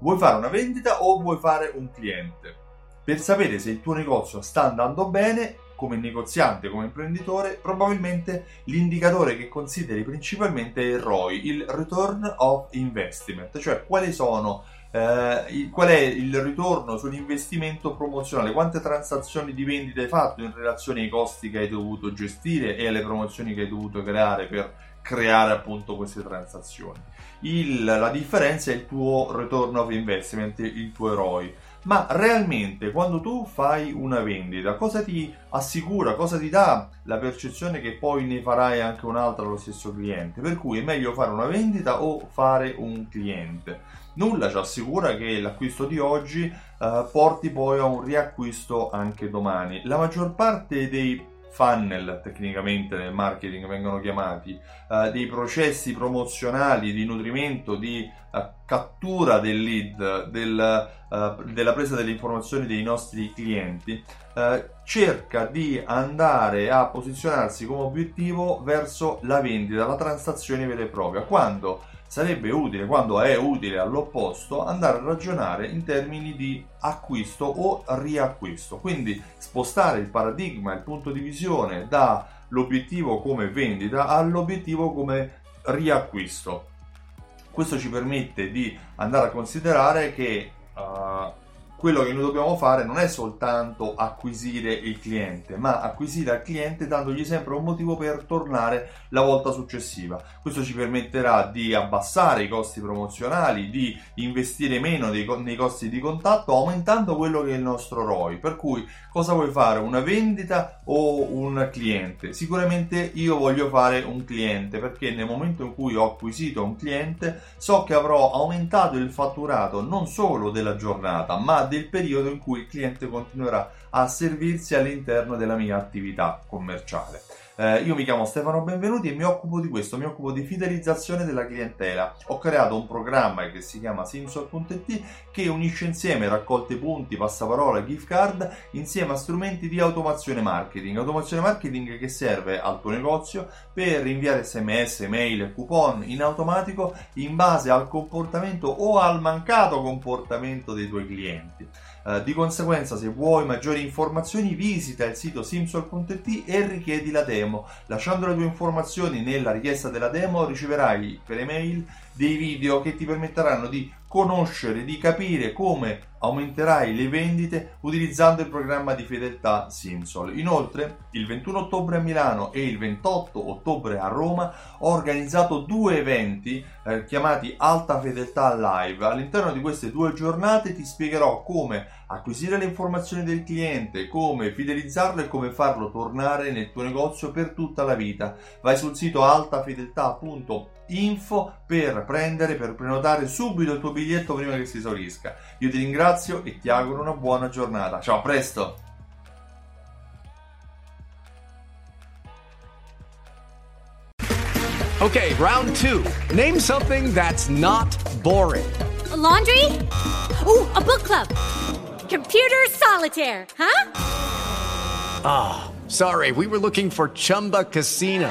Vuoi fare una vendita o vuoi fare un cliente? Per sapere se il tuo negozio sta andando bene, come negoziante, come imprenditore, probabilmente l'indicatore che consideri principalmente è il ROI, il Return of Investment, cioè quali sono eh, qual è il ritorno sull'investimento promozionale, quante transazioni di vendita hai fatto in relazione ai costi che hai dovuto gestire e alle promozioni che hai dovuto creare per creare appunto queste transazioni. Il, la differenza è il tuo return of investment, il tuo ROI. Ma realmente quando tu fai una vendita, cosa ti assicura, cosa ti dà la percezione che poi ne farai anche un'altra allo stesso cliente? Per cui è meglio fare una vendita o fare un cliente. Nulla ci assicura che l'acquisto di oggi eh, porti poi a un riacquisto anche domani. La maggior parte dei funnel tecnicamente nel marketing vengono chiamati, eh, dei processi promozionali di nutrimento, di cattura del lead, del, eh, della presa delle informazioni dei nostri clienti, eh, cerca di andare a posizionarsi come obiettivo verso la vendita, la transazione vera e propria, quando sarebbe utile, quando è utile all'opposto, andare a ragionare in termini di acquisto o riacquisto. Quindi spostare il paradigma, il punto di visione dall'obiettivo come vendita all'obiettivo come riacquisto. Questo ci permette di andare a considerare che uh, quello che noi dobbiamo fare non è soltanto acquisire il cliente, ma acquisire al cliente dandogli sempre un motivo per tornare la volta successiva. Questo ci permetterà di abbassare i costi promozionali, di investire meno nei costi di contatto, aumentando quello che è il nostro ROI. Per cui cosa vuoi fare? Una vendita o un cliente? Sicuramente io voglio fare un cliente perché nel momento in cui ho acquisito un cliente so che avrò aumentato il fatturato non solo della giornata, ma del periodo in cui il cliente continuerà a servirsi all'interno della mia attività commerciale. Eh, io mi chiamo Stefano Benvenuti e mi occupo di questo, mi occupo di fidelizzazione della clientela. Ho creato un programma che si chiama Simsol.it che unisce insieme raccolte punti, passaparola, gift card insieme a strumenti di automazione marketing. Automazione marketing che serve al tuo negozio per inviare sms, mail coupon in automatico in base al comportamento o al mancato comportamento dei tuoi clienti. Uh, di conseguenza, se vuoi maggiori informazioni, visita il sito simsol.it e richiedi la demo. Lasciando le tue informazioni nella richiesta della demo, riceverai per email dei video che ti permetteranno di conoscere, di capire come aumenterai le vendite utilizzando il programma di fedeltà Simsol. Inoltre, il 21 ottobre a Milano e il 28 ottobre a Roma ho organizzato due eventi eh, chiamati Alta Fedeltà Live. All'interno di queste due giornate ti spiegherò come acquisire le informazioni del cliente, come fidelizzarlo e come farlo tornare nel tuo negozio per tutta la vita. Vai sul sito altafedeltà.info per prendere, per prenotare subito il tuo biglietto prima che si esaurisca. Io ti ringrazio e ti auguro una buona giornata. Ciao, a presto! Ok, round two. Name something that's not boring. A laundry? Ooh, a book club. Computer solitaire, huh? Ah, oh, sorry, we were looking for Chumba Casino.